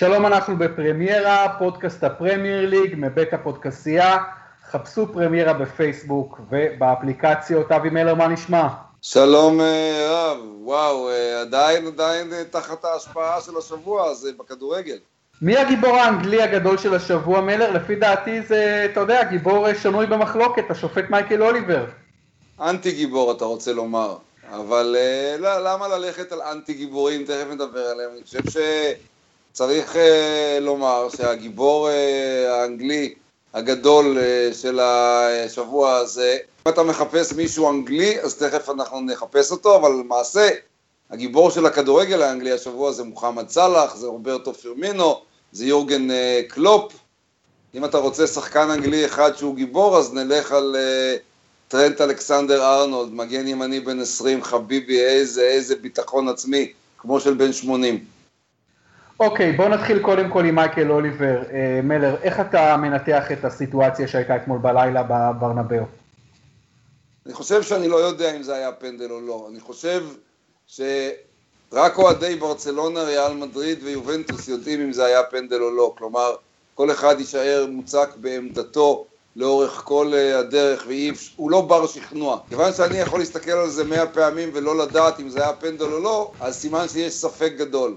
שלום, אנחנו בפרמיירה, פודקאסט הפרמייר ליג מבית הפודקסייה. חפשו פרמיירה בפייסבוק ובאפליקציות. אבי מלר, מה נשמע? שלום אה, רב, וואו, אה, עדיין, עדיין אה, תחת ההשפעה של השבוע הזה בכדורגל. מי הגיבור האנגלי הגדול של השבוע, מלר? לפי דעתי זה, אתה יודע, גיבור שנוי במחלוקת, השופט מייקל אוליבר. אנטי גיבור אתה רוצה לומר, אבל לא, למה ללכת על אנטי גיבורים, תכף נדבר עליהם, אני חושב שצריך לומר שהגיבור האנגלי הגדול של השבוע הזה אם אתה מחפש מישהו אנגלי, אז תכף אנחנו נחפש אותו, אבל למעשה, הגיבור של הכדורגל האנגלי השבוע זה מוחמד סאלח, זה רוברטו פרמינו, זה יורגן uh, קלופ. אם אתה רוצה שחקן אנגלי אחד שהוא גיבור, אז נלך על uh, טרנט אלכסנדר ארנולד, מגן ימני בן 20, חביבי, איזה, איזה ביטחון עצמי, כמו של בן 80. אוקיי, okay, בוא נתחיל קודם כל עם מייקל אוליבר. Uh, מלר, איך אתה מנתח את הסיטואציה שהייתה אתמול בלילה בברנבאו? אני חושב שאני לא יודע אם זה היה פנדל או לא. אני חושב שרק אוהדי ברצלונה, ריאל מדריד ויובנטוס יודעים אם זה היה פנדל או לא. כלומר, כל אחד יישאר מוצק בעמדתו לאורך כל אה, הדרך, והוא לא בר שכנוע. כיוון שאני יכול להסתכל על זה מאה פעמים ולא לדעת אם זה היה פנדל או לא, אז סימן שיש ספק גדול.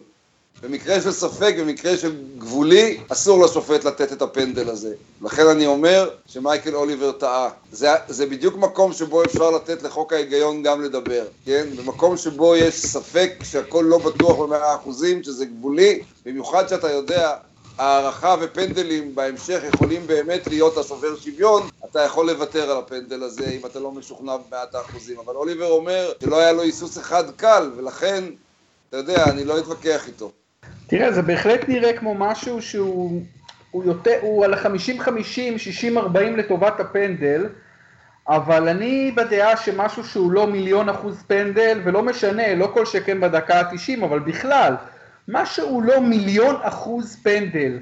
במקרה של ספק, במקרה של גבולי, אסור לשופט לתת את הפנדל הזה. לכן אני אומר שמייקל אוליבר טעה. זה, זה בדיוק מקום שבו אפשר לתת לחוק ההיגיון גם לדבר, כן? במקום שבו יש ספק שהכל לא בטוח במאה אחוזים, שזה גבולי, במיוחד שאתה יודע הערכה ופנדלים בהמשך יכולים באמת להיות השובר שוויון, אתה יכול לוותר על הפנדל הזה אם אתה לא משוכנע במאת האחוזים. אבל אוליבר אומר שלא היה לו היסוס אחד קל, ולכן, אתה יודע, אני לא אתווכח איתו. תראה, זה בהחלט נראה כמו משהו שהוא הוא יותר, הוא על ה-50-50, 60-40 לטובת הפנדל, אבל אני בדעה שמשהו שהוא לא מיליון אחוז פנדל, ולא משנה, לא כל שכן בדקה ה-90, אבל בכלל, מה שהוא לא מיליון אחוז פנדל,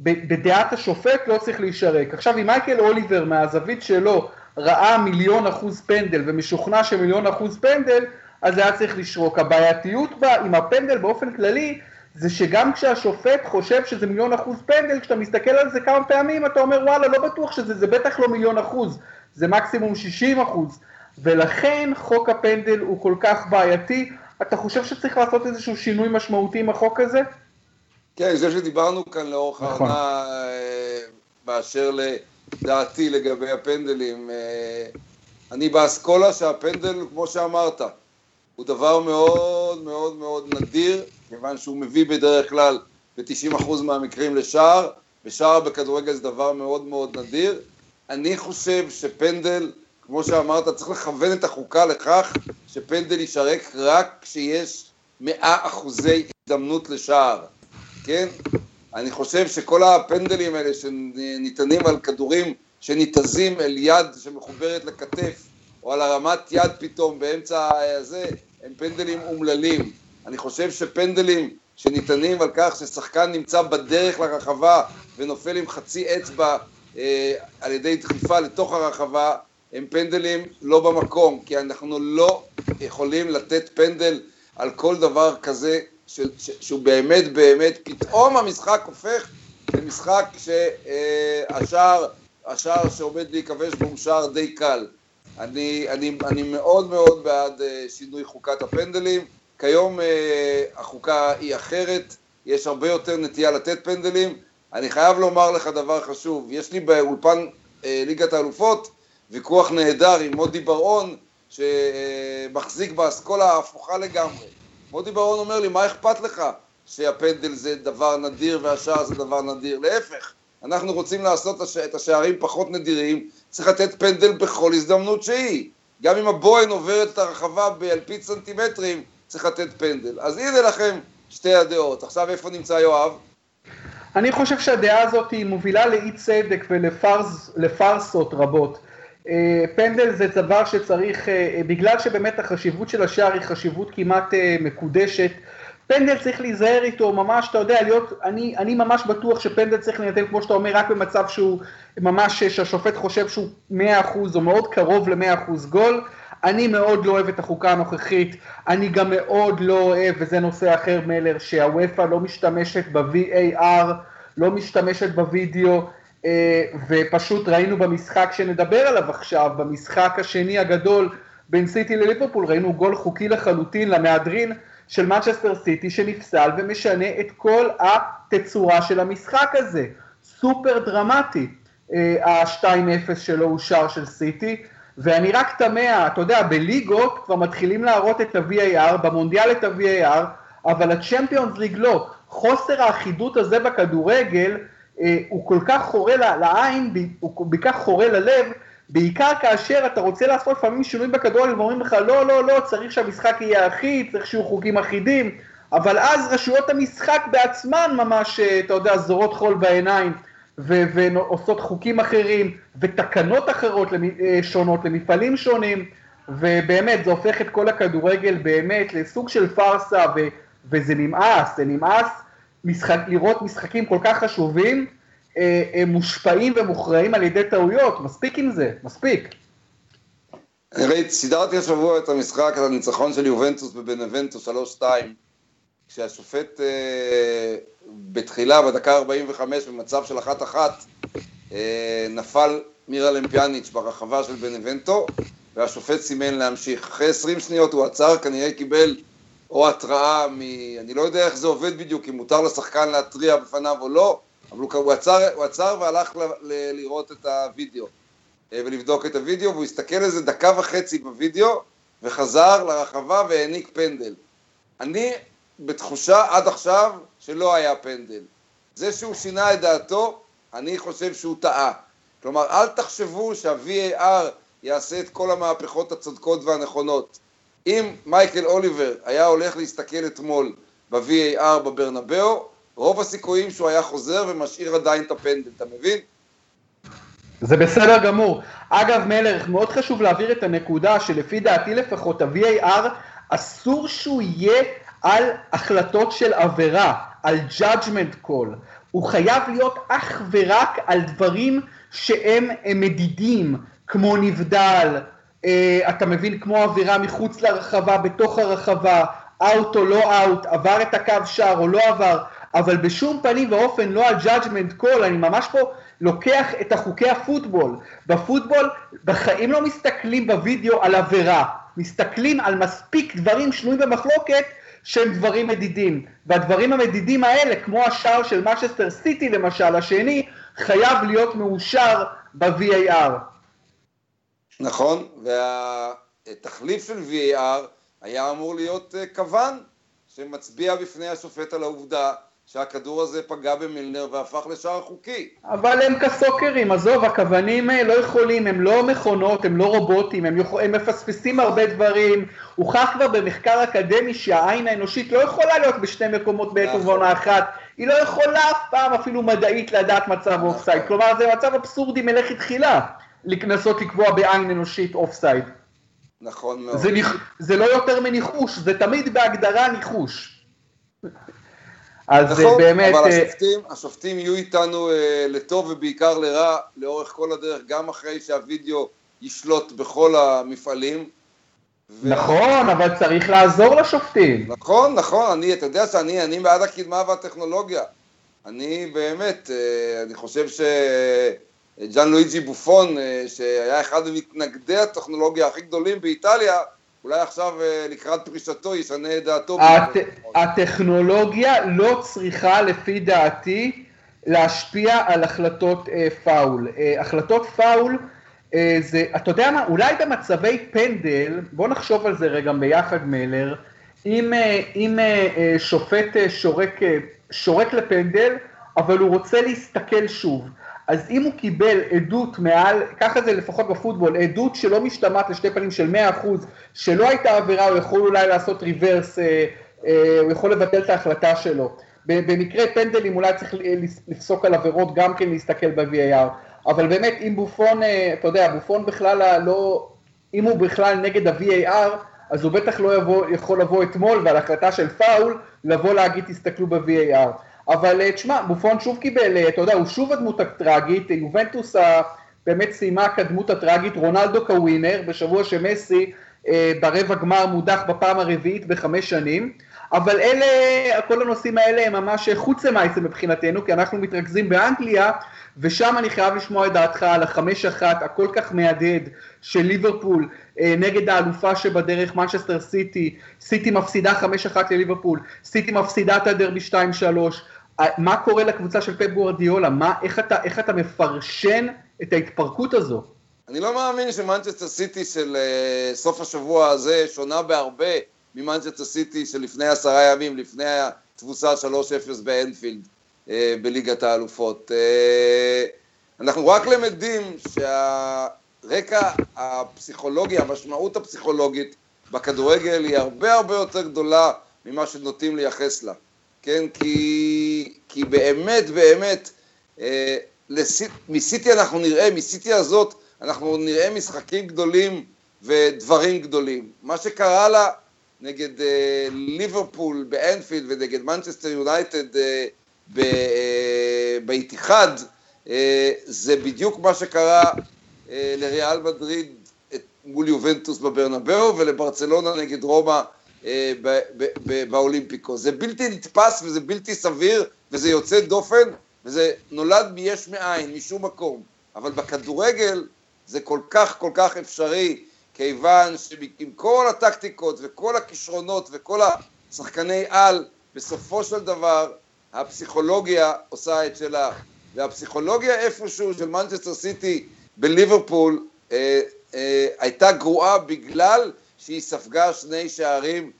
בדעת השופט לא צריך להישרק. עכשיו, אם מייקל אוליבר מהזווית שלו ראה מיליון אחוז פנדל ומשוכנע שמיליון אחוז פנדל, אז היה צריך לשרוק. הבעייתיות בה עם הפנדל באופן כללי, זה שגם כשהשופט חושב שזה מיליון אחוז פנדל, כשאתה מסתכל על זה כמה פעמים, אתה אומר וואלה, לא בטוח שזה, זה בטח לא מיליון אחוז, זה מקסימום 60 אחוז, ולכן חוק הפנדל הוא כל כך בעייתי. אתה חושב שצריך לעשות איזשהו שינוי משמעותי עם החוק הזה? כן, חושב שדיברנו כאן לאורך נכון. העונה אה, באשר לדעתי לגבי הפנדלים. אה, אני באסכולה שהפנדל, כמו שאמרת, הוא דבר מאוד מאוד מאוד נדיר, כיוון שהוא מביא בדרך כלל ב-90% מהמקרים לשער, ושער בכדורגל זה דבר מאוד מאוד נדיר. אני חושב שפנדל, כמו שאמרת, צריך לכוון את החוקה לכך שפנדל יישרק רק כשיש 100 אחוזי הזדמנות לשער, כן? אני חושב שכל הפנדלים האלה שניתנים על כדורים שניתזים אל יד שמחוברת לכתף, או על הרמת יד פתאום באמצע הזה, הם פנדלים אומללים. אני חושב שפנדלים שניתנים על כך ששחקן נמצא בדרך לרחבה ונופל עם חצי אצבע אה, על ידי דחיפה לתוך הרחבה, הם פנדלים לא במקום, כי אנחנו לא יכולים לתת פנדל על כל דבר כזה ש, ש, שהוא באמת באמת, פתאום המשחק הופך למשחק שהשער, אה, שעומד להיכבש בו הוא שער די קל. אני, אני, אני מאוד מאוד בעד אה, שינוי חוקת הפנדלים. כיום אה, החוקה היא אחרת, יש הרבה יותר נטייה לתת פנדלים. אני חייב לומר לך דבר חשוב, יש לי באולפן אה, ליגת האלופות ויכוח נהדר עם מודי בר-און שמחזיק באסכולה ההפוכה לגמרי. מודי בר-און אומר לי, מה אכפת לך שהפנדל זה דבר נדיר והשער זה דבר נדיר? להפך, אנחנו רוצים לעשות את השערים פחות נדירים, צריך לתת פנדל בכל הזדמנות שהיא. גם אם הבוהן עוברת את הרחבה באלפית סנטימטרים, צריך לתת פנדל. אז הנה לכם שתי הדעות. עכשיו איפה נמצא יואב? אני חושב שהדעה הזאת היא מובילה לאי צדק ולפרסות רבות. אה, פנדל זה דבר שצריך, אה, בגלל שבאמת החשיבות של השער היא חשיבות כמעט אה, מקודשת, פנדל צריך להיזהר איתו, ממש, אתה יודע, להיות, אני, אני ממש בטוח שפנדל צריך להינתן, כמו שאתה אומר, רק במצב שהוא ממש, שהשופט חושב שהוא 100% או מאוד קרוב ל-100% גול, אני מאוד לא אוהב את החוקה הנוכחית, אני גם מאוד לא אוהב, וזה נושא אחר מלר, שהוופא לא משתמשת ב-VAR, לא משתמשת בווידאו, אה, ופשוט ראינו במשחק שנדבר עליו עכשיו, במשחק השני הגדול בין סיטי לליברפול, ראינו גול חוקי לחלוטין למהדרין של מצ'סטר סיטי שנפסל ומשנה את כל התצורה של המשחק הזה. סופר דרמטי, אה, ה-2-0 שלו אושר של סיטי, ואני רק תמה, אתה יודע, בליגות כבר מתחילים להראות את ה-VAR, במונדיאל את ה-VAR, אבל הצ'מפיונס ליג לא. חוסר האחידות הזה בכדורגל אה, הוא כל כך חורה לעין, הוא כל כך חורה ללב, בעיקר כאשר אתה רוצה לעשות לפעמים שינוי בכדורגל ואומרים לך לא, לא, לא, צריך שהמשחק יהיה אחיד, צריך שיהיו חוקים אחידים, אבל אז רשויות המשחק בעצמן ממש, אה, אתה יודע, זורות חול בעיניים ועושות חוקים אחרים ותקנות אחרות אה, שונות למפעלים שונים, ובאמת זה הופך את כל הכדורגל באמת לסוג של פארסה ו- וזה נמאס, זה נמאס משחק, לראות משחקים כל כך חשובים אה, אה, מושפעים ומוכרעים על ידי טעויות, מספיק עם זה, מספיק. אני ראיתי, סידרתי השבוע את המשחק, את הניצחון של יובנטוס בבנבנטו 3-2, כשהשופט אה, בתחילה, בדקה 45, במצב של אחת-אחת, אה, נפל מירה למפיאניץ' ברחבה של בנבנטו, והשופט סימן להמשיך. אחרי 20 שניות הוא עצר, כנראה קיבל או התראה מ... אני לא יודע איך זה עובד בדיוק, אם מותר לשחקן להתריע בפניו או לא, אבל הוא, הוא, עצר, הוא עצר והלך ל, ל, לראות את הוידאו אה, ולבדוק את הוידאו, והוא הסתכל איזה דקה וחצי בוידאו וחזר לרחבה והעניק פנדל. אני בתחושה עד עכשיו שלא היה פנדל. זה שהוא שינה את דעתו, אני חושב שהוא טעה. כלומר, אל תחשבו שה-VAR יעשה את כל המהפכות הצודקות והנכונות. אם מייקל אוליבר היה הולך להסתכל אתמול ב-VAR בברנבאו, רוב הסיכויים שהוא היה חוזר ומשאיר עדיין את הפנדל, אתה מבין? זה בסדר גמור. אגב, מלר, מאוד חשוב להעביר את הנקודה שלפי דעתי לפחות, ה-VAR אסור שהוא יהיה על החלטות של עבירה, על judgment call. הוא חייב להיות אך ורק על דברים שהם מדידים, כמו נבדל, אה, אתה מבין, כמו עבירה מחוץ לרחבה, בתוך הרחבה, אאוט או לא אאוט, עבר את הקו שער או לא עבר, אבל בשום פנים ואופן לא על judgment call, אני ממש פה לוקח את החוקי הפוטבול. בפוטבול בחיים לא מסתכלים בווידאו על עבירה, מסתכלים על מספיק דברים שנויים במחלוקת שהם דברים מדידים. והדברים המדידים האלה, כמו השער של משסטר סיטי למשל, השני, חייב להיות מאושר ב-VAR. נכון, והתחליף של VAR היה אמור להיות אה, כוון, שמצביע בפני השופט על העובדה שהכדור הזה פגע במילנר והפך לשער חוקי. אבל הם כסוקרים, עזוב, הכוונים אה, לא יכולים, הם לא מכונות, הם לא רובוטים, הם, יכול, הם מפספסים הרבה דברים. הוכח כבר במחקר אקדמי שהעין האנושית לא יכולה להיות בשני מקומות בעת נכון. ובעונה אחת. היא לא יכולה אף פעם אפילו מדעית לדעת מצב אופסייד. נכון. כלומר, זה מצב אבסורדי מלכתחילה, לנסות לקבוע בעין אנושית אופסייד. נכון מאוד. זה, זה לא יותר מניחוש, זה תמיד בהגדרה ניחוש. אז נכון, באמת... אבל אה, השופטים, השופטים יהיו איתנו אה, לטוב ובעיקר לרע לאורך כל הדרך, גם אחרי שהווידאו ישלוט בכל המפעלים. ו... נכון, אבל צריך לעזור לשופטים. נכון, נכון, אני, אתה יודע שאני אני בעד הקדמה והטכנולוגיה. אני באמת, אה, אני חושב שג'אן לואיג'י בופון, אה, שהיה אחד ממתנגדי הטכנולוגיה הכי גדולים באיטליה, אולי עכשיו אה, לקראת פרישתו ישנה את דעתו. הט... הטכנולוגיה לא צריכה לפי דעתי להשפיע על החלטות אה, פאול. אה, החלטות פאול אה, זה, אתה יודע מה, אולי במצבי פנדל, בוא נחשוב על זה רגע ביחד מלר, אם, אה, אם אה, אה, שופט אה, שורק, אה, שורק לפנדל, אבל הוא רוצה להסתכל שוב. אז אם הוא קיבל עדות מעל, ככה זה לפחות בפוטבול, עדות שלא משתמעת לשתי פנים של 100%, שלא הייתה עבירה, הוא יכול אולי לעשות ריברס, אה, אה, הוא יכול לבטל את ההחלטה שלו. במקרה פנדלים אולי צריך לפסוק על עבירות גם כן להסתכל ב-VAR, אבל באמת אם בופון, אה, אתה יודע, בופון בכלל לא, אם הוא בכלל נגד ה-VAR, אז הוא בטח לא יבוא, יכול לבוא אתמול ועל החלטה של פאול, לבוא להגיד תסתכלו ב-VAR. אבל אה, תשמע, בופון שוב קיבל, אה, אתה יודע, הוא שוב הדמות הטראגית, יובנטוס באמת סיימה כדמות הטראגית, רונלדו כווינר, בשבוע שמסי ברבע גמר מודח בפעם הרביעית בחמש שנים. אבל אלה, כל הנושאים האלה הם ממש חוץ למעשה מבחינתנו, כי אנחנו מתרכזים באנגליה, ושם אני חייב לשמוע את דעתך על החמש אחת הכל כך מהדהד של ליברפול אה, נגד האלופה שבדרך, מנצ'סטר סיטי, סיטי מפסידה חמש אחת לליברפול, סיטי מפסידה את הדרבי שתיים שלוש, אה, מה קורה לקבוצה של פפ גוארדיולה, מה, איך, אתה, איך אתה מפרשן את ההתפרקות הזו? אני לא מאמין שמנצ'סטר סיטי של אה, סוף השבוע הזה שונה בהרבה ממנצ'סטר סיטי של לפני עשרה ימים, לפני התבוסה 3-0 באנפילד אה, בליגת האלופות. אה, אנחנו רק למדים שהרקע הפסיכולוגי, המשמעות הפסיכולוגית בכדורגל היא הרבה הרבה יותר גדולה ממה שנוטים לייחס לה, כן? כי, כי באמת באמת אה, מסיטי אנחנו נראה, מסיטי הזאת אנחנו נראה משחקים גדולים ודברים גדולים. מה שקרה לה נגד אה, ליברפול באנפילד ונגד מנצ'סטר יונייטד אה, אה, באיתיחד, זה בדיוק מה שקרה לריאל מדריד מול יובנטוס בברנבאו ולברצלונה נגד רומא באולימפיקו. זה בלתי נתפס וזה בלתי סביר וזה יוצא דופן וזה נולד מיש מאין, משום מקום. אבל בכדורגל זה כל כך כל כך אפשרי כיוון שעם כל הטקטיקות וכל הכישרונות וכל השחקני על, בסופו של דבר הפסיכולוגיה עושה את שלה. והפסיכולוגיה איפשהו של מנצ'סטר סיטי בליברפול אה, אה, הייתה גרועה בגלל שהיא ספגה שני שערים, אה,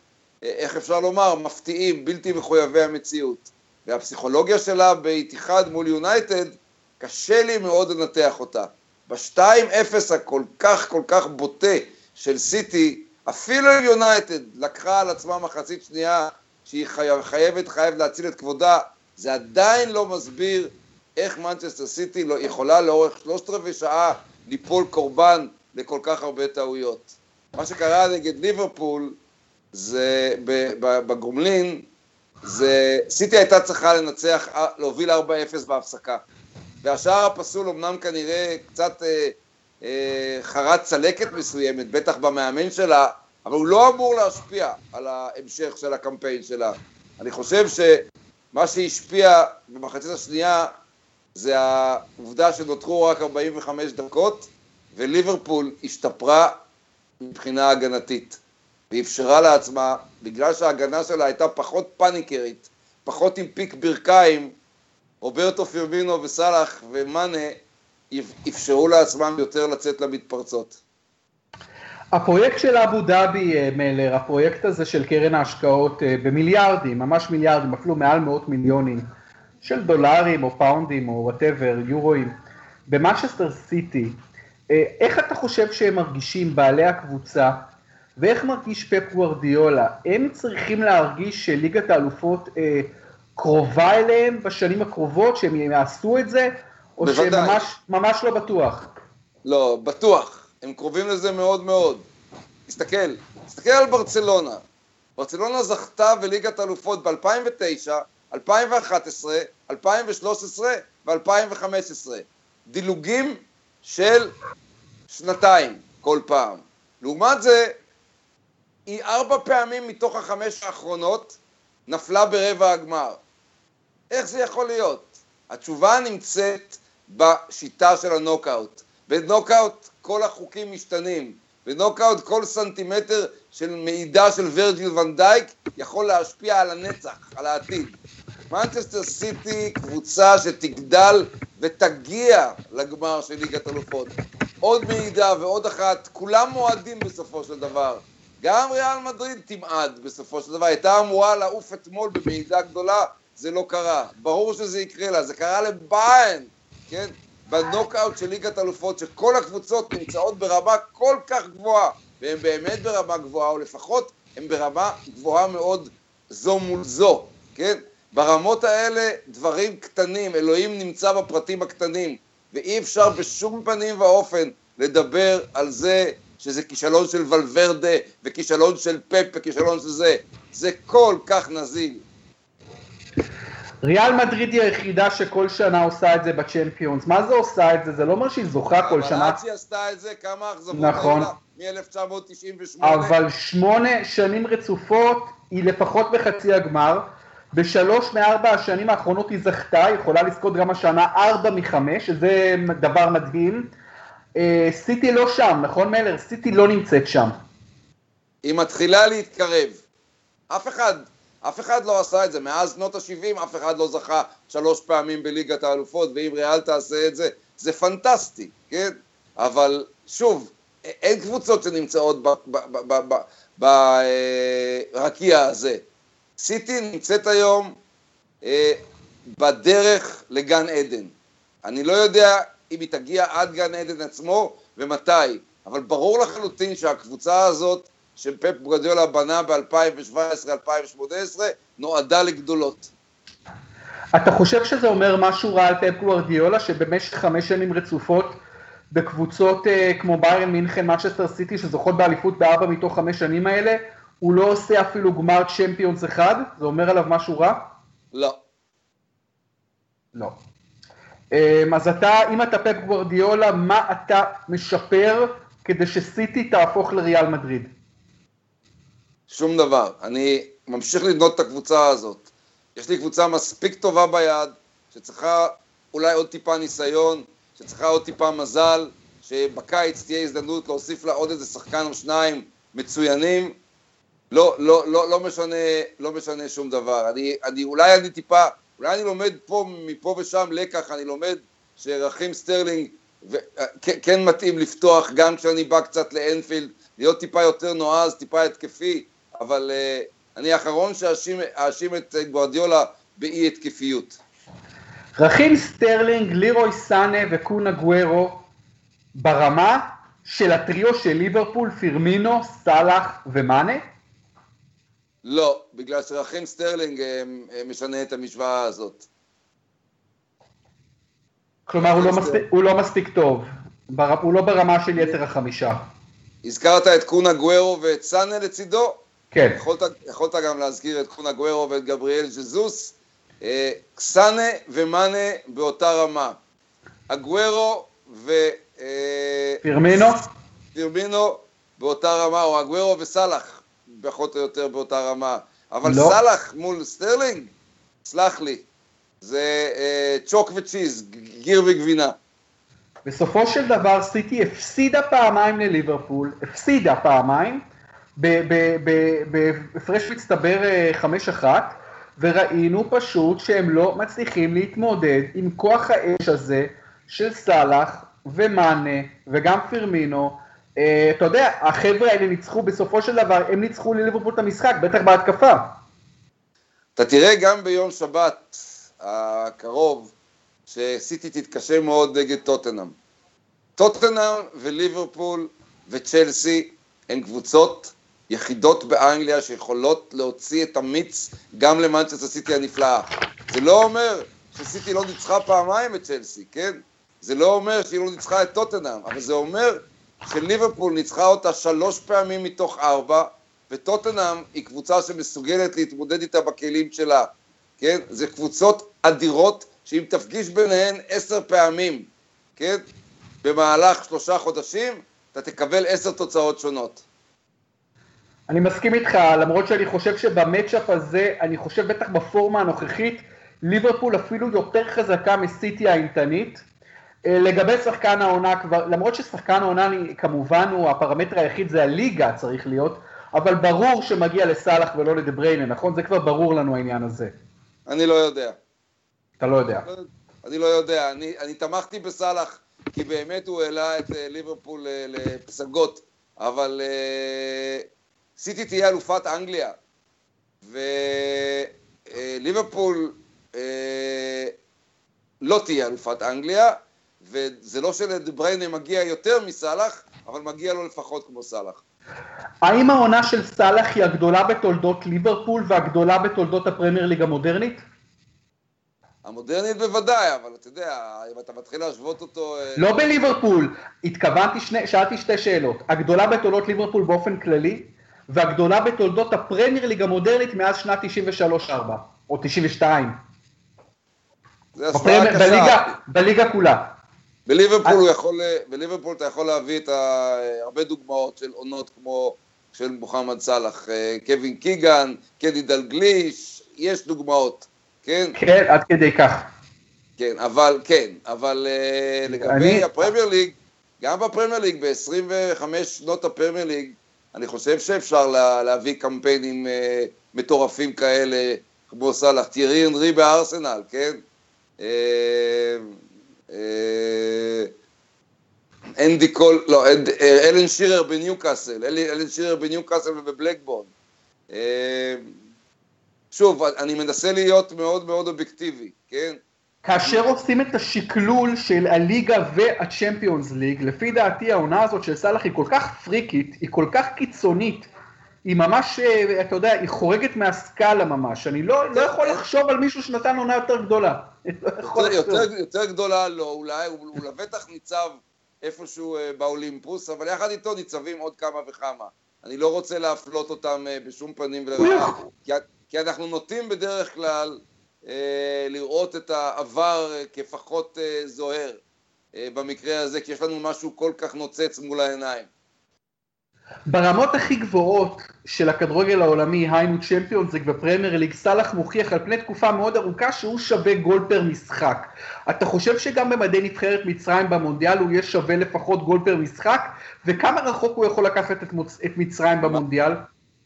איך אפשר לומר, מפתיעים, בלתי מחויבי המציאות. והפסיכולוגיה שלה באיתיחד מול יונייטד, קשה לי מאוד לנתח אותה. ב-2-0 הכל כך כל כך בוטה של סיטי, אפילו יונייטד לקחה על עצמה מחצית שנייה שהיא חייבת, חייבת להציל את כבודה, זה עדיין לא מסביר איך מנצ'סטר סיטי לא יכולה לאורך שלושת רבעי שעה ליפול קורבן לכל כך הרבה טעויות. מה שקרה נגד ליברפול זה בגומלין, זה סיטי הייתה צריכה לנצח, להוביל 4-0 בהפסקה. והשער הפסול אמנם כנראה קצת אה, אה, חרט צלקת מסוימת, בטח במאמן שלה, אבל הוא לא אמור להשפיע על ההמשך של הקמפיין שלה. אני חושב שמה שהשפיע במחצית השנייה זה העובדה שנותרו רק 45 דקות וליברפול השתפרה מבחינה הגנתית ואפשרה לעצמה, בגלל שההגנה שלה הייתה פחות פאניקרית, פחות עם פיק ברכיים, רוברטו פירמינו וסאלח ומאנה אפשרו לעצמם יותר לצאת למתפרצות. הפרויקט של אבו דאבי, אה, מלר, הפרויקט הזה של קרן ההשקעות אה, במיליארדים, ממש מיליארדים, אפילו מעל מאות מיליונים של דולרים או פאונדים או whatever, יורואים, במנצ'סטר סיטי, אה, איך אתה חושב שהם מרגישים, בעלי הקבוצה, ואיך מרגיש פפ גוורדיולה? הם צריכים להרגיש שליגת האלופות אה, קרובה אליהם בשנים הקרובות, שהם יעשו את זה, או בוודאי. שממש לא בטוח? לא, בטוח. הם קרובים לזה מאוד מאוד. תסתכל, תסתכל על ברצלונה. ברצלונה זכתה בליגת אלופות ב-2009, 2011, 2013 ו-2015. דילוגים של שנתיים כל פעם. לעומת זה, היא ארבע פעמים מתוך החמש האחרונות נפלה ברבע הגמר. איך זה יכול להיות? התשובה נמצאת בשיטה של הנוקאוט. בנוקאוט כל החוקים משתנים. בנוקאוט כל סנטימטר של מעידה של ורג'יל ונדייק יכול להשפיע על הנצח, על העתיד. מנצ'סטר סיטי קבוצה שתגדל ותגיע לגמר של ליגת אלופות. עוד מעידה ועוד אחת, כולם מועדים בסופו של דבר. גם ריאל מדריד תמעד בסופו של דבר, הייתה אמורה לעוף אתמול במעידה גדולה, זה לא קרה. ברור שזה יקרה לה, זה קרה לביין, כן? בנוקאוט של ליגת אלופות, שכל הקבוצות נמצאות ברמה כל כך גבוהה, והן באמת ברמה גבוהה, או לפחות הן ברמה גבוהה מאוד זו מול זו, כן? ברמות האלה דברים קטנים, אלוהים נמצא בפרטים הקטנים, ואי אפשר בשום פנים ואופן לדבר על זה שזה כישלון של ולוורדה, וכישלון של פפ, וכישלון של זה. זה כל כך נזיל. ריאל מדריד היא היחידה שכל שנה עושה את זה בצ'מפיונס. מה זה עושה את זה? זה לא אומר שהיא זוכה כל שנה. אבל שהיא עשתה את זה, כמה אכזבות נכון. היו לה? מ-1998. אבל שמונה שנים רצופות היא לפחות בחצי הגמר. בשלוש מארבע השנים האחרונות היא זכתה, היא יכולה לזכות גם השנה ארבע מחמש, שזה דבר מדהים. אה, סיטי לא שם, נכון מלר? סיטי לא נמצאת שם. היא מתחילה להתקרב. אף אחד, אף אחד לא עשה את זה. מאז שנות ה-70 אף אחד לא זכה שלוש פעמים בליגת האלופות, ואם ריאל תעשה את זה, זה פנטסטי, כן? אבל שוב, אין קבוצות שנמצאות ברקיע הזה. סיטי נמצאת היום אה, בדרך לגן עדן. אני לא יודע אם היא תגיע עד גן עדן עצמו ומתי, אבל ברור לחלוטין שהקבוצה הזאת שפפ גרדיולה בנה ב-2017-2018 נועדה לגדולות. אתה חושב שזה אומר משהו רע על פפ גוורדיולה, שבמשך חמש שנים רצופות בקבוצות uh, כמו ביירן מינכן, מצ'סטר סיטי, שזוכות באליפות בארבע מתוך חמש שנים האלה, הוא לא עושה אפילו גמר צ'מפיונס אחד? זה אומר עליו משהו רע? לא. לא. Um, אז אתה, אם אתה פפ גוורדיולה, מה אתה משפר כדי שסיטי תהפוך לריאל מדריד? שום דבר. אני ממשיך לבנות את הקבוצה הזאת. יש לי קבוצה מספיק טובה ביד, שצריכה אולי עוד טיפה ניסיון, שצריכה עוד טיפה מזל, שבקיץ תהיה הזדמנות להוסיף לה עוד איזה שחקן או שניים מצוינים. לא, לא, לא, לא משנה, לא משנה שום דבר. אני, אני, אולי אני טיפה, אולי אני לומד פה, מפה ושם לקח, אני לומד שראהים סטרלינג ו, כן, כן מתאים לפתוח גם כשאני בא קצת לאנפילד, להיות טיפה יותר נועז, טיפה התקפי, אבל אה, אני האחרון שאאשים את גווארדיולה באי התקפיות. ראהים סטרלינג, לירוי סאנה וקון אגוארו ברמה של הטריו של ליברפול, פירמינו, סאלח ומאנה? לא, בגלל שראהים סטרלינג אה, אה, משנה את המשוואה הזאת. כלומר, הוא לא, מספיק, הוא לא מספיק טוב, הוא לא ברמה של יתר החמישה. הזכרת את קון אגוורו ואת סאנה לצידו? כן. יכולת, יכולת גם להזכיר את קון אגוורו ואת גבריאל ז'זוס. אה, סאנה ומאנה באותה רמה. אגוורו ו... אה, פירמינו? פירמינו באותה רמה, או אגוורו וסאלח, פחות או יותר באותה רמה. אבל לא. סאלח מול סטרלינג, סלח לי, זה אה, chalk and cheese, גיר וגבינה. בסופו של דבר סיטי הפסידה פעמיים לליברפול, הפסידה פעמיים, בהפרש מצטבר 5-1, אה, וראינו פשוט שהם לא מצליחים להתמודד עם כוח האש הזה של סאלח ומאנה וגם פירמינו. Uh, אתה יודע, החבר'ה האלה ניצחו בסופו של דבר, הם ניצחו לליברפול את המשחק, בטח בהתקפה. אתה תראה גם ביום שבת הקרוב, שסיטי תתקשה מאוד נגד טוטנאם. טוטנאם וליברפול וצ'לסי הן קבוצות יחידות באנגליה שיכולות להוציא את המיץ גם למנצ'סטר סיטי הנפלאה. זה לא אומר שסיטי לא ניצחה פעמיים את צ'לסי, כן? זה לא אומר שהיא לא ניצחה את טוטנאם, אבל זה אומר שליברפול ניצחה אותה שלוש פעמים מתוך ארבע, וטוטנאם היא קבוצה שמסוגלת להתמודד איתה בכלים שלה, כן? זה קבוצות אדירות שאם תפגיש ביניהן עשר פעמים, כן? במהלך שלושה חודשים, אתה תקבל עשר תוצאות שונות. אני מסכים איתך, למרות שאני חושב שבמצ'אפ הזה, אני חושב בטח בפורמה הנוכחית, ליברפול אפילו יותר חזקה מסיטי האימתנית. אה, לגבי שחקן העונה כבר, למרות ששחקן העונה כמובן הוא הפרמטר היחיד זה הליגה צריך להיות, אבל ברור שמגיע לסאלח ולא לדבריינה, נכון? זה כבר ברור לנו העניין הזה. אני לא יודע. אתה לא יודע. אני לא יודע, אני, אני תמכתי בסאלח כי באמת הוא העלה את אה, ליברפול אה, לפסגות, אבל סיטי תהיה אלופת אנגליה, וליברפול לא תהיה אלופת אנגליה, וזה לא שלדבריינה מגיע יותר מסאלח, אבל מגיע לו לפחות כמו סאלח. האם העונה של סאלח היא הגדולה בתולדות ליברפול והגדולה בתולדות הפרמייר ליג המודרנית? המודרנית בוודאי, אבל אתה יודע, אם אתה מתחיל להשוות אותו... אה, לא בליברפול, התכוונתי, שני, שאלתי שתי שאלות. הגדולה בתולדות ליברפול באופן כללי, והגדולה בתולדות הפרמייר ליג המודרנית מאז שנת 93-4, או 92. זה השוואה קשה. בליגה, בליגה כולה. בליברפול, הוא יכול, בליברפול אתה יכול להביא את ה, הרבה דוגמאות של עונות כמו של מוחמד סאלח, אה, קווין קיגן, קדי דלגליש, יש דוגמאות, כן? כן, עד כדי כך. כן, אבל, כן, אבל אה, לגבי אני... הפרמייר ליג, גם בפרמייר ליג, ב-25 שנות הפרמייר ליג, אני חושב שאפשר לה, להביא קמפיינים אה, מטורפים כאלה, כמו סאלח, תראי אנרי בארסנל, כן? אה, אה, אנדי קול, לא, אה, אלן שירר בניוקאסל, אלן שירר בניוקאסל ובבלקבורן. אה, שוב, אני מנסה להיות מאוד מאוד אובייקטיבי, כן? כאשר עושים את השקלול של הליגה והצ'מפיונס ליג, לפי דעתי העונה הזאת של סאלח היא כל כך פריקית, היא כל כך קיצונית, היא ממש, אה, אתה יודע, היא חורגת מהסקאלה ממש. אני לא, לא יכול לחשוב על מישהו שנתן עונה יותר גדולה. לא יותר, יותר, יותר גדולה לא, אולי, הוא, הוא לבטח ניצב איפשהו אה, באולימפוס, אבל יחד איתו ניצבים עוד כמה וכמה. אני לא רוצה להפלות אותם אה, בשום פנים ולרעה, כי, כי אנחנו נוטים בדרך כלל אה, לראות את העבר כפחות אה, זוהר אה, במקרה הזה, כי יש לנו משהו כל כך נוצץ מול העיניים. ברמות הכי גבוהות של הכדורגל העולמי, היינו צ'מפיונס ליג ופרמייר ליג, סאלח מוכיח על פני תקופה מאוד ארוכה שהוא שווה גול פר משחק. אתה חושב שגם במדי נבחרת מצרים במונדיאל הוא יהיה שווה לפחות גול פר משחק? וכמה רחוק הוא יכול לקחת את, מוצ... את מצרים במונדיאל?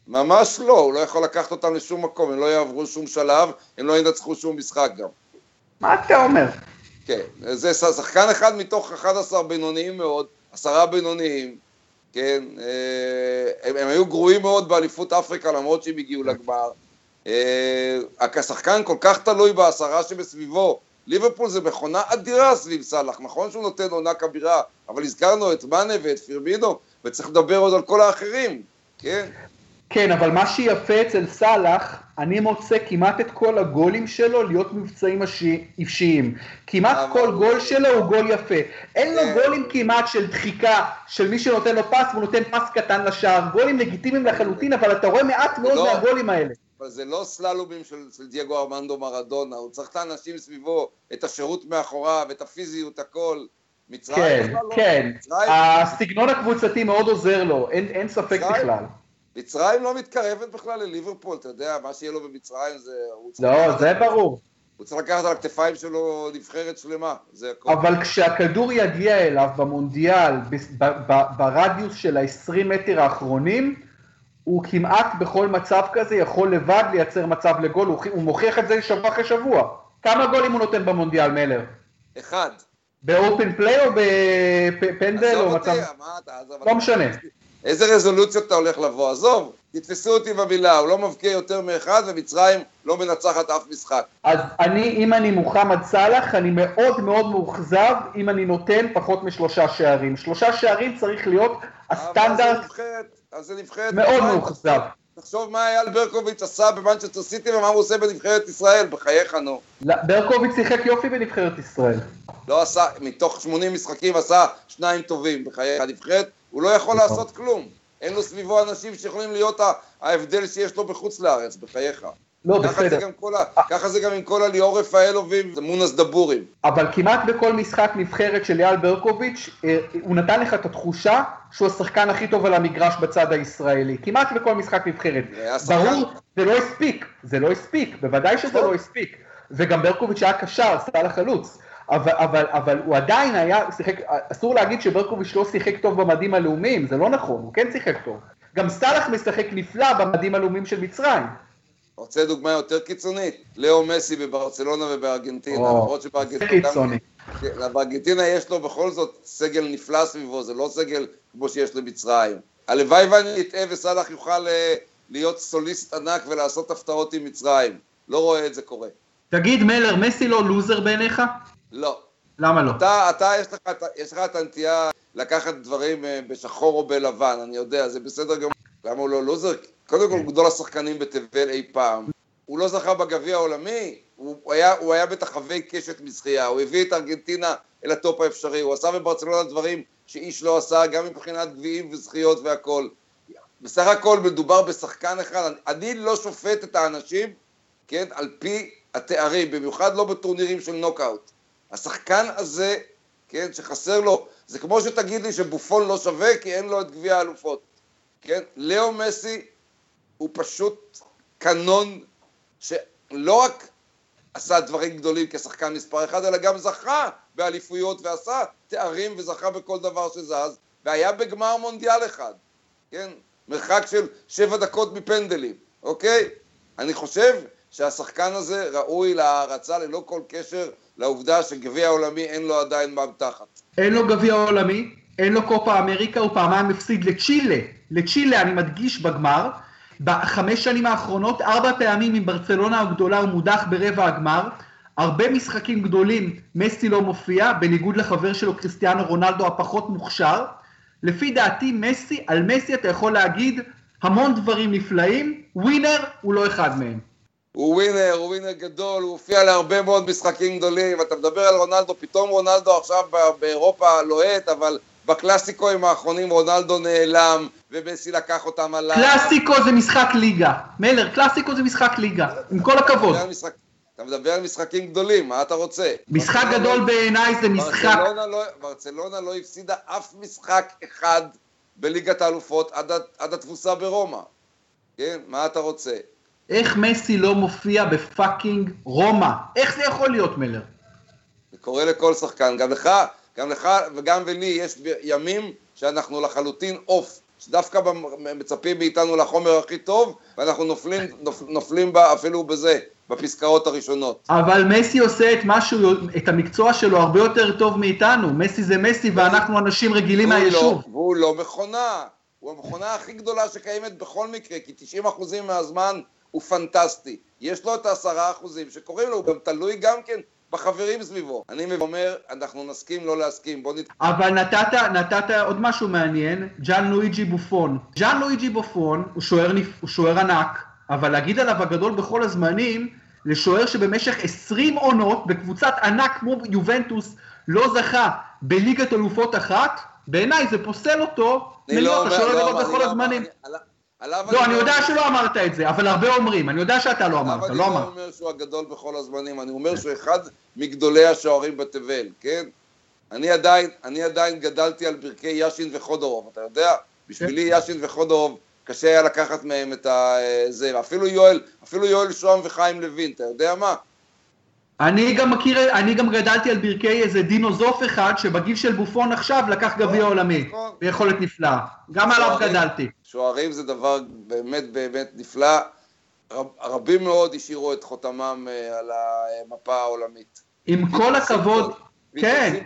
ממש לא, הוא לא יכול לקחת אותם לשום מקום, הם לא יעברו שום שלב, הם לא ינצחו שום משחק גם. מה אתה אומר? כן, זה שחקן אחד מתוך 11 בינוניים מאוד, עשרה בינוניים, כן, אה, הם, הם היו גרועים מאוד באליפות אפריקה למרות שהם הגיעו לגמר. אה, השחקן כל כך תלוי בעשרה שבסביבו. ליברפול זה מכונה אדירה סביב סאלח, נכון שהוא נותן עונה כבירה, אבל הזכרנו את מאנה ואת פירמינו, וצריך לדבר עוד על כל האחרים, כן? כן, אבל מה שיפה אצל סאלח, אני מוצא כמעט את כל הגולים שלו להיות מבצעים אישיים. כמעט כל גול שלו הוא גול יפה. אין לו כן. גולים כמעט של דחיקה, של מי שנותן לו פס והוא נותן פס קטן לשער. גולים לגיטימיים לחלוטין, אבל אתה רואה מעט מאוד לא, מהגולים האלה. אבל זה לא סללומים של, של דייגו ארמנדו מרדונה, הוא צריך את האנשים סביבו, את השירות מאחוריו, את הפיזיות, הכל. מצרים כן, לא. כן. הסגנון הקבוצתי מאוד עוזר לו, אין, ספק. בכלל. מצרים לא מתקרבת בכלל לליברפול, אתה יודע, מה שיהיה לו במצרים זה... לא, זה ברור. הוא צריך לקחת על הכתפיים שלו נבחרת שלמה, זה הכל. אבל כשהכדור יגיע אליו במונדיאל, ברדיוס של ה-20 מטר האחרונים, הוא כמעט בכל מצב כזה יכול לבד לייצר מצב לגול, הוא מוכיח את זה שבוע אחרי שבוע. כמה גולים הוא נותן במונדיאל, מלר? אחד. באופן פליי או בפנדל או מצב... לא משנה. איזה רזולוציות אתה הולך לבוא? עזוב, תתפסו אותי במילה, הוא לא מבקיע יותר מאחד ומצרים לא מנצחת אף משחק. אז אני, אם אני מוחמד סאלח, אני מאוד מאוד מאוכזב אם אני נותן פחות משלושה שערים. שלושה שערים צריך להיות הסטנדרט. אז זה נבחרת... מאוד מאוכזב. תחשוב מה אייל ברקוביץ' עשה במנצ'סטר סיטי ומה הוא עושה בנבחרת ישראל, בחייך נו. לא, ברקוביץ' שיחק יופי בנבחרת ישראל. לא עשה, מתוך 80 משחקים עשה שניים טובים בחייך. הנבחרת הוא לא יכול נכון. לעשות כלום. אין לו סביבו אנשים שיכולים להיות ההבדל שיש לו בחוץ לארץ, בחייך. לא, ככה בסדר. זה כל, ככה זה גם עם כל הליאור רפאלובים ומונס דבורים. אבל כמעט בכל משחק נבחרת של אייל ברקוביץ', אה, הוא נתן לך את התחושה שהוא השחקן הכי טוב על המגרש בצד הישראלי. כמעט בכל משחק נבחרת. ברור, זה לא הספיק, זה לא הספיק, בוודאי שזה לא הספיק. וגם ברקוביץ' היה קשר, עשה לחלוץ. אבל, אבל, אבל הוא עדיין היה, שיחק, אסור להגיד שברקוביץ' לא שיחק טוב במדים הלאומיים, זה לא נכון, הוא כן שיחק טוב. גם סאלח משחק נפלא במדים הלאומיים של מצרים. רוצה דוגמה יותר קיצונית? לאו מסי בברצלונה ובארגנטינה, למרות שבארגנטינה... בארגנטינה יש לו בכל זאת סגל נפלא סביבו, זה לא סגל כמו שיש למצרים. הלוואי ואני אטעה וסאלח יוכל אה, להיות סוליסט ענק ולעשות הפתעות עם מצרים. לא רואה את זה קורה. תגיד מלר, מסי לא לוזר בעיניך? לא. למה לא? אתה, אתה יש, לך, יש לך את הנטייה לקחת דברים אה, בשחור או בלבן, אני יודע, זה בסדר גמור. למה הוא לא לוזר? קודם כל, גדול השחקנים בתבל אי פעם. הוא לא זכה בגביע העולמי, הוא היה, הוא היה במטחווי קשת מזכייה, הוא הביא את ארגנטינה אל הטופ האפשרי, הוא עשה בברצלונה דברים שאיש לא עשה, גם מבחינת גביעים וזכיות והכול. בסך הכל מדובר בשחקן אחד, אני לא שופט את האנשים, כן, על פי התארים, במיוחד לא בטורנירים של נוקאוט. השחקן הזה, כן, שחסר לו, זה כמו שתגיד לי שבופון לא שווה כי אין לו את גביע האלופות, כן? לאו מסי הוא פשוט קנון שלא רק עשה דברים גדולים כשחקן מספר אחד, אלא גם זכה באליפויות ועשה תארים וזכה בכל דבר שזז, והיה בגמר מונדיאל אחד, כן? מרחק של שבע דקות מפנדלים, אוקיי? אני חושב שהשחקן הזה ראוי להערצה ללא כל קשר לעובדה שגביע העולמי אין לו עדיין תחת. אין לו גביע עולמי, אין לו קופה אמריקה, הוא פעמיים הפסיד לצ'ילה, לצ'ילה אני מדגיש בגמר, בחמש שנים האחרונות, ארבע פעמים עם ברצלונה הגדולה הוא מודח ברבע הגמר, הרבה משחקים גדולים מסי לא מופיע, בניגוד לחבר שלו קריסטיאנו רונלדו הפחות מוכשר. לפי דעתי מסי, על מסי אתה יכול להגיד המון דברים נפלאים, ווינר הוא לא אחד מהם. הוא ווינר, הוא ווינר גדול, הוא הופיע להרבה מאוד משחקים גדולים, אתה מדבר על רונלדו, פתאום רונלדו עכשיו באירופה לוהט, אבל בקלאסיקואים האחרונים רונלדו נעלם, ומסי לקח אותם עליו. קלאסיקו זה משחק ליגה. מלר, קלאסיקו זה משחק ליגה, עם כל הכבוד. אתה מדבר על משחקים גדולים, מה אתה רוצה? משחק גדול לא... בעיניי זה משחק... ברצלונה לא, ברצלונה לא הפסידה אף משחק אחד בליגת האלופות עד התבוסה ברומא. כן, מה אתה רוצה? איך מסי לא מופיע ב fucking רומא? איך זה יכול להיות, מלר? זה קורה לכל שחקן, גם לך, גם לך וגם ולי יש ימים שאנחנו לחלוטין off, שדווקא מצפים מאיתנו לחומר הכי טוב, ואנחנו נופלים, נופ, נופלים בה אפילו בזה, בפסקאות הראשונות. אבל מסי עושה את משהו, את המקצוע שלו הרבה יותר טוב מאיתנו, מסי זה מסי ואנחנו אנשים רגילים מהיישוב. לא, והוא לא מכונה, הוא המכונה הכי גדולה שקיימת בכל מקרה, כי 90% מהזמן הוא פנטסטי. יש לו את העשרה אחוזים שקוראים לו, הוא גם תלוי גם כן בחברים סביבו. אני אומר, אנחנו נסכים לא להסכים, בוא נת... אבל נתת, נתת עוד משהו מעניין, ג'אן לואיג'י בופון. ג'אן לואיג'י בופון הוא שוער, הוא שוער ענק, אבל להגיד עליו הגדול בכל הזמנים, לשוער שבמשך 20 עונות בקבוצת ענק כמו יובנטוס לא זכה בליגת אלופות אחת, בעיניי זה פוסל אותו מלהיות לא השוער הגדול בכל לא הזמנים. לא, אני יודע שלא אמרת את זה, אבל הרבה אומרים, אני יודע שאתה לא אמרת, לא אמרת. אני לא אומר שהוא הגדול בכל הזמנים, אני אומר שהוא אחד מגדולי השוערים בתבל, כן? אני עדיין, אני עדיין גדלתי על ברכי יאשין וחודורוב, אתה יודע? בשבילי כן. יאשין וחודורוב, קשה היה לקחת מהם את זה, אפילו יואל, אפילו יואל שוהם וחיים לוין, אתה יודע מה? אני גם מכיר, אני גם גדלתי על ברכי איזה דינוזוף אחד שבגיל של בופון עכשיו לקח גביע נכון, עולמי, נכון. ביכולת נפלאה, גם עליו גדלתי. שוערים זה דבר באמת באמת נפלא, רב, רבים מאוד השאירו את חותמם אה, על המפה העולמית. עם כל הכבוד, כן,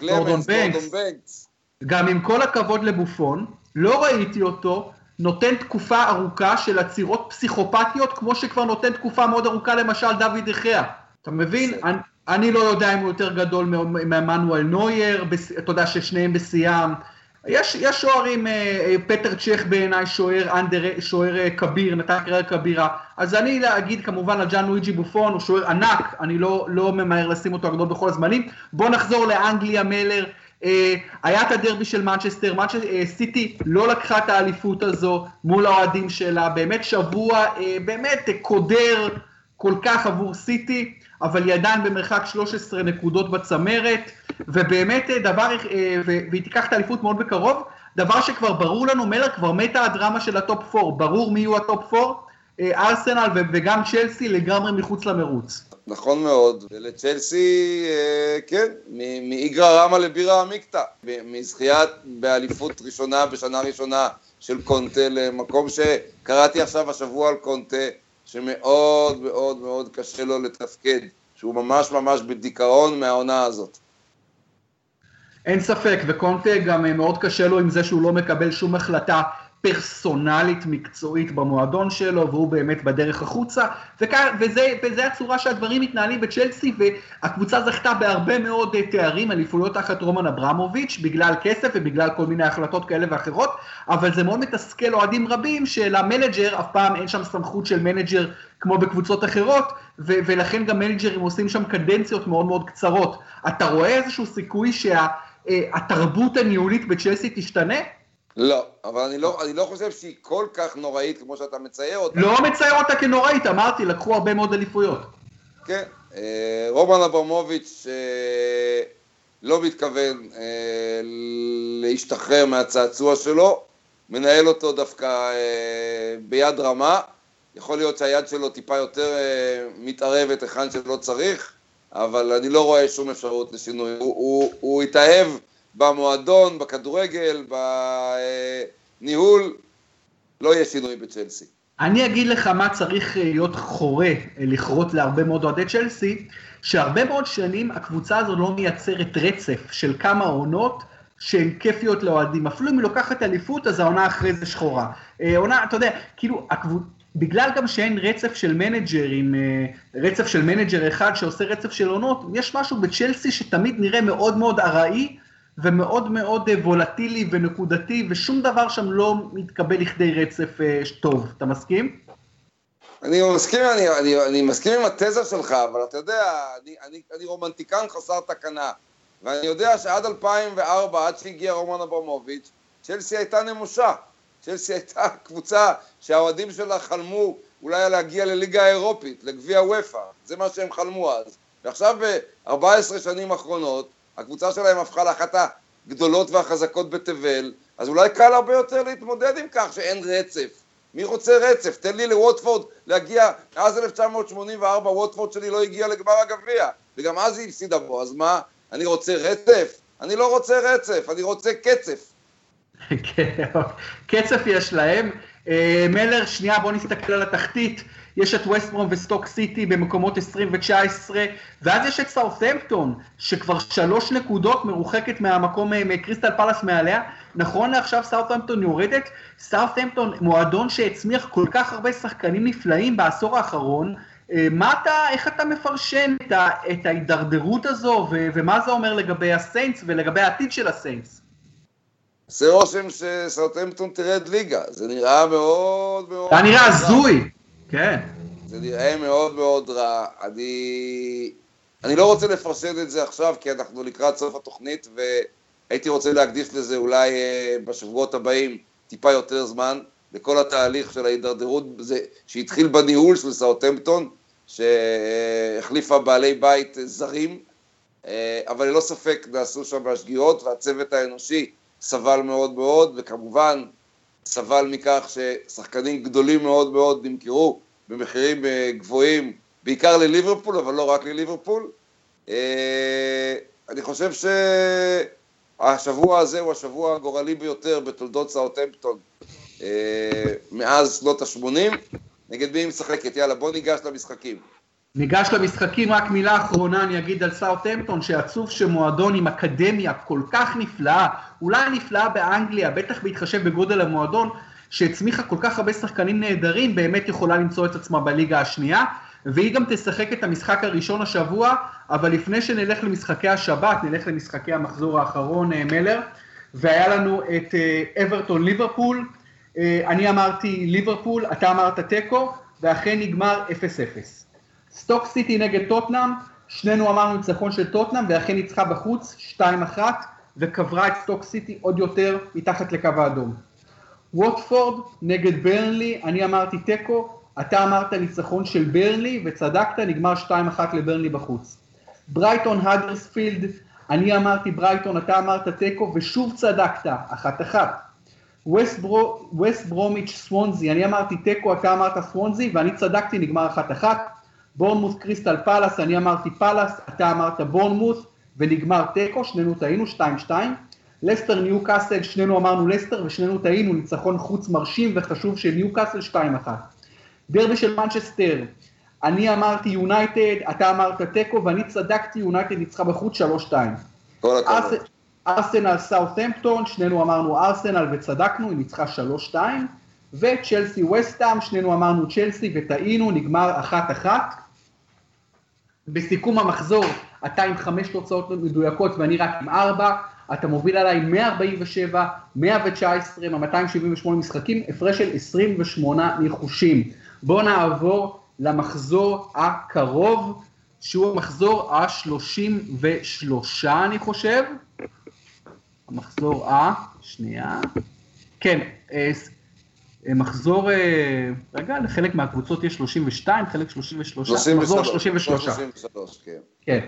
גורדון בנקס, גם עם כל הכבוד לבופון, לא ראיתי אותו נותן תקופה ארוכה של עצירות פסיכופתיות, כמו שכבר נותן תקופה מאוד ארוכה למשל דוד יחיא. אתה מבין? אני, אני לא יודע אם הוא יותר גדול מעמנואל נוייר, אתה יודע ששניהם בשיאם. יש, יש שוערים, אה, אה, פטר צ'ך בעיניי שוער, אנדר, שוער אה, כביר, נתן קריירה כבירה. אז אני להגיד כמובן על ג'אן לואיג'י בופון, הוא שוער ענק, אני לא, לא ממהר לשים אותו הגדול בכל הזמנים. בוא נחזור לאנגליה מלר. היה את הדרבי של מנצ'סטר, סיטי לא לקחה את האליפות הזו מול האוהדים שלה, באמת שבוע, באמת קודר כל כך עבור סיטי. אבל היא עדיין במרחק 13 נקודות בצמרת, ובאמת אה, דבר, אה, והיא תיקח את האליפות מאוד בקרוב, דבר שכבר ברור לנו, מלר כבר מתה הדרמה של ה top 4, ברור מי יהיו ה top 4, אה, ארסנל וגם צ'לסי לגמרי מחוץ למרוץ. נכון מאוד, ולצ'לסי, כן, מאיגרא רמא לבירא עמיקתא, מזכיית באליפות ראשונה בשנה ראשונה של קונטה למקום שקראתי עכשיו השבוע על קונטה, שמאוד מאוד מאוד קשה לו לתפקד, שהוא ממש ממש בדיכאון מהעונה הזאת. אין ספק, וקונטה גם מאוד קשה לו עם זה שהוא לא מקבל שום החלטה פרסונלית מקצועית במועדון שלו, והוא באמת בדרך החוצה, וכאן, וזה, וזה הצורה שהדברים מתנהלים בצ'לסי, והקבוצה זכתה בהרבה מאוד אה, תארים, אליפויות תחת רומן אברמוביץ', בגלל כסף ובגלל כל מיני החלטות כאלה ואחרות, אבל זה מאוד מתסכל אוהדים רבים שלמנג'ר אף פעם אין שם סמכות של מנג'ר כמו בקבוצות אחרות, ו- ולכן גם מנג'רים עושים שם קדנציות מאוד מאוד קצרות. אתה רואה איזשהו סיכוי שהתרבות שה- הניהולית בצ'לסי תשתנה? לא, אבל אני לא, אני לא חושב שהיא כל כך נוראית כמו שאתה מצייר אותה. לא מצייר אותה כנוראית, אמרתי, לקחו הרבה מאוד אליפויות. כן, אה, רומן אברמוביץ' אה, לא מתכוון אה, להשתחרר מהצעצוע שלו, מנהל אותו דווקא ביד רמה, יכול להיות שהיד שלו טיפה יותר מתערבת היכן שלא צריך, אבל אני לא רואה שום אפשרות לשינוי. הוא, הוא, הוא התאהב במועדון, בכדורגל, בניהול, לא יהיה שינוי בצ'לסי. אני אגיד לך מה צריך להיות חורה, לכרות להרבה מאוד אוהדי צ'לסי, שהרבה מאוד שנים הקבוצה הזו לא מייצרת רצף של כמה עונות שהן כיפיות לאוהדים. אפילו אם היא לוקחת אליפות, אז העונה אחרי זה שחורה. אה, עונה, אתה יודע, כאילו, הקבוצה... בגלל גם שאין רצף של מנג'רים, אה, רצף של מנג'ר אחד שעושה רצף של עונות, יש משהו בצ'לסי שתמיד נראה מאוד מאוד ארעי ומאוד מאוד אה, וולטילי ונקודתי, ושום דבר שם לא מתקבל לכדי רצף אה, טוב. אתה מסכים? אני מסכים, אני, אני, אני מסכים עם התזה שלך, אבל אתה יודע, אני, אני, אני רומנטיקן חסר תקנה, ואני יודע שעד 2004, עד שהגיע רומן אברמוביץ', צ'לסי הייתה נמושה. צ'לסי הייתה קבוצה שהאוהדים שלה חלמו אולי להגיע לליגה האירופית, לגביע וופא, זה מה שהם חלמו אז. ועכשיו ב-14 שנים האחרונות, הקבוצה שלהם הפכה לאחת הגדולות והחזקות בתבל, אז אולי קל הרבה יותר להתמודד עם כך שאין רצף. מי רוצה רצף? תן לי לווטפורד להגיע, מאז 1984 ווטפורד שלי לא הגיע לגמר הגביע, וגם אז היא הפסידה בו, אז מה? אני רוצה רצף? אני לא רוצה רצף, אני רוצה קצף. כן, קצף יש להם. אה, מלר, שנייה, בוא נסתכל על התחתית. יש את ווסטברום וסטוק סיטי במקומות 20 ו-19, ואז יש את סאות'מפטון, שכבר שלוש נקודות מרוחקת מהמקום, אה, מקריסטל פלאס מעליה. נכון לעכשיו סאות'מפטון יורדת, סאות'מפטון מועדון שהצמיח כל כך הרבה שחקנים נפלאים בעשור האחרון. אה, מה אתה, איך אתה מפרשן את, ההידרדרות הזו, ומה זה אומר לגבי הסיינטס ולגבי העתיד של הסיינטס? עושה רושם שסאוטהמפטון תרד ליגה, זה נראה מאוד מאוד... זה נראה הזוי, כן. זה נראה מאוד מאוד רע. אני... אני לא רוצה לפרשן את זה עכשיו, כי אנחנו לקראת סוף התוכנית, והייתי רוצה להקדיש לזה אולי אה, בשבועות הבאים טיפה יותר זמן, לכל התהליך של ההידרדרות שהתחיל בניהול של סאוטהמפטון, שהחליפה בעלי בית זרים, אה, אבל ללא ספק נעשו שם השגיאות, והצוות האנושי סבל מאוד מאוד, וכמובן סבל מכך ששחקנים גדולים מאוד מאוד נמכרו במחירים אה, גבוהים, בעיקר לליברפול, אבל לא רק לליברפול. אה, אני חושב שהשבוע הזה הוא השבוע הגורלי ביותר בתולדות סאוטהמפטון אה, מאז שנות ה-80. נגד מי היא משחקת? יאללה, בוא ניגש למשחקים. ניגש למשחקים, רק מילה אחרונה אני אגיד על סאוטהמפטון, שעצוב שמועדון עם אקדמיה כל כך נפלאה, אולי נפלאה באנגליה, בטח בהתחשב בגודל המועדון, שהצמיחה כל כך הרבה שחקנים נהדרים, באמת יכולה למצוא את עצמה בליגה השנייה, והיא גם תשחק את המשחק הראשון השבוע, אבל לפני שנלך למשחקי השבת, נלך למשחקי המחזור האחרון, אה, מלר, והיה לנו את אה, אברטון ליברפול, אה, אני אמרתי ליברפול, אתה אמרת תיקו, ואכן נגמר 0-0. סטוק סיטי נגד טוטנאם, שנינו אמרנו ניצחון של טוטנאם, ואכן ניצחה בחוץ, 2-1, וקברה את סטוק סיטי עוד יותר מתחת לקו האדום. ווטפורד נגד ברנלי, אני אמרתי תיקו, אתה אמרת ניצחון של ברנלי, וצדקת, נגמר 2-1 לברנלי בחוץ. ברייטון האדרספילד, אני אמרתי ברייטון, אתה אמרת תיקו, ושוב צדקת, 1-1. ווסט ברומיץ' סוונזי, אני אמרתי תיקו, אתה אמרת סוונזי, ואני צדקתי, נגמר 1-1. בורנמוס קריסטל פלאס, אני אמרתי פלאס, אתה אמרת בורנמוס, ונגמר תיקו, שנינו טעינו, 2-2. לסטר ניו קאסל, שנינו אמרנו לסטר ושנינו טעינו, ניצחון חוץ מרשים וחשוב של ניו קאסל 2-1. דרבי של מנצ'סטר, אני אמרתי יונייטד, אתה אמרת תיקו, ואני צדקתי, יונייטד ניצחה בחוץ 3-2. כל הכבוד. ארסנל סאות'מפטון, שנינו אמרנו ארסנל וצדקנו, היא ניצחה 3-2. וצ'לסי וסטאם, שנינו אמרנו צ'לסי וטעינו, נגמר אחת אחת. בסיכום המחזור, אתה עם חמש תוצאות מדויקות ואני רק עם ארבע, אתה מוביל עליי 147, 119 מה-278 משחקים, הפרש של 28 ניחושים. בואו נעבור למחזור הקרוב, שהוא המחזור ה-33 אני חושב. המחזור ה... שנייה. כן, אה, מחזור, רגע, לחלק מהקבוצות יש 32, חלק 33, 33, מחזור 33. 33, כן. כן.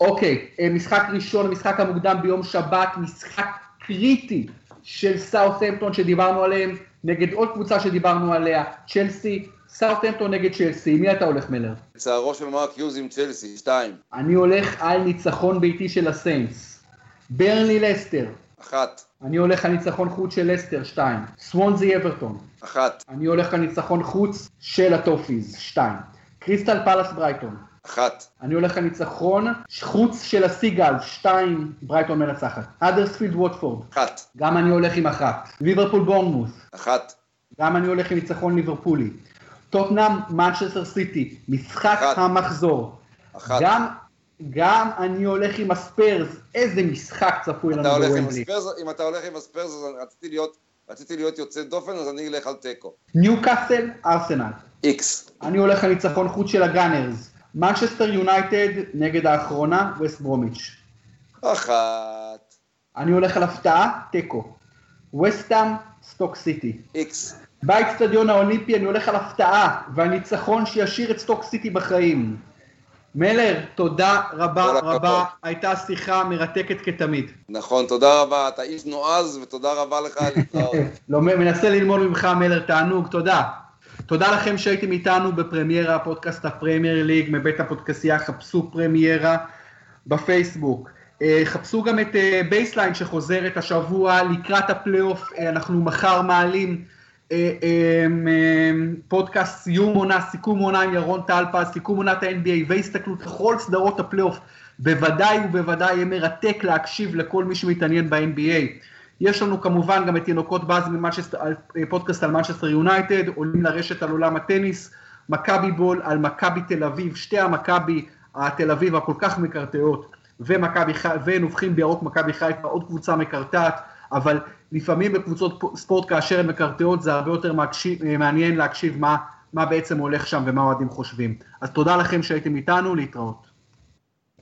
אוקיי, משחק ראשון, משחק המוקדם ביום שבת, משחק קריטי של סאות'המפטון שדיברנו עליהם, נגד עוד קבוצה שדיברנו עליה, צ'לסי, סאות'המפטון נגד צ'לסי, מי אתה הולך מלר? צערו של מרק יוז עם צ'לסי, שתיים. אני הולך על ניצחון ביתי של הסיינטס. ברנלי לסטר. אחת. אני הולך על ניצחון חוץ של לסטר, שתיים. סוונזי אברטון. אחת. אני הולך על ניצחון חוץ של הטופיז, שתיים. קריסטל פלאס ברייטון. אחת. אני הולך על ניצחון חוץ של הסיגלס, שתיים, ברייטון מנצחת. האדרספילד ווטפורד. אחת. גם אני הולך עם אחת. ליברפול בורנמוס. אחת. גם אני הולך עם ניצחון ליברפולי. טוטנאם, מנצ'סטר סיטי, משחק אחת. המחזור. אחת. גם, גם אני הולך עם הספרס, איזה משחק צפוי לנו בוומבלי. אם אתה הולך עם הספרס, אז רציתי להיות, רציתי להיות יוצא דופן, אז אני אלך על תיקו. ניוקאסל, ארסנל. איקס. אני הולך על ניצחון חוץ של הגאנרס. מנצ'סטר יונייטד נגד האחרונה, ווסט ברומיץ'. אחת. אני הולך על הפתעה, תיקו. ווסטהאם, סטוק סיטי. איקס. באצטדיון האולימפי אני הולך על הפתעה, והניצחון שישאיר את סטוק סיטי בחיים. מלר, תודה רבה כל הכבוד. רבה, הייתה שיחה מרתקת כתמיד. נכון, תודה רבה, אתה איש נועז, ותודה רבה לך על להתראות. לא, מנסה ללמוד ממך, מלר, תענוג, תודה. תודה לכם שהייתם איתנו בפרמיירה, פודקאסט הפרמייר ליג, מבית הפודקסייה, חפשו פרמיירה בפייסבוק. אה, חפשו גם את אה, בייסליין שחוזרת השבוע לקראת הפלייאוף, אה, אנחנו מחר מעלים פודקאסט סיום עונה, סיכום עונה עם ירון טלפז, סיכום עונת ה-NBA והסתכלות לכל סדרות הפלייאוף, בוודאי ובוודאי יהיה מרתק להקשיב לכל מי שמתעניין ב-NBA. יש לנו כמובן גם את ינוקות באז מפודקאסט על מנצ'סטר יונייטד, עולים לרשת על עולם הטניס, מכבי בול על מכבי תל אביב, שתי המכבי התל אביב הכל כך מקרטעות. ונובחים בירוק מכבי חיפה, עוד קבוצה מקרטעת, אבל לפעמים בקבוצות ספורט כאשר הן מקרטעות זה הרבה יותר מקשיב, מעניין להקשיב מה, מה בעצם הולך שם ומה האוהדים חושבים. אז תודה לכם שהייתם איתנו, להתראות.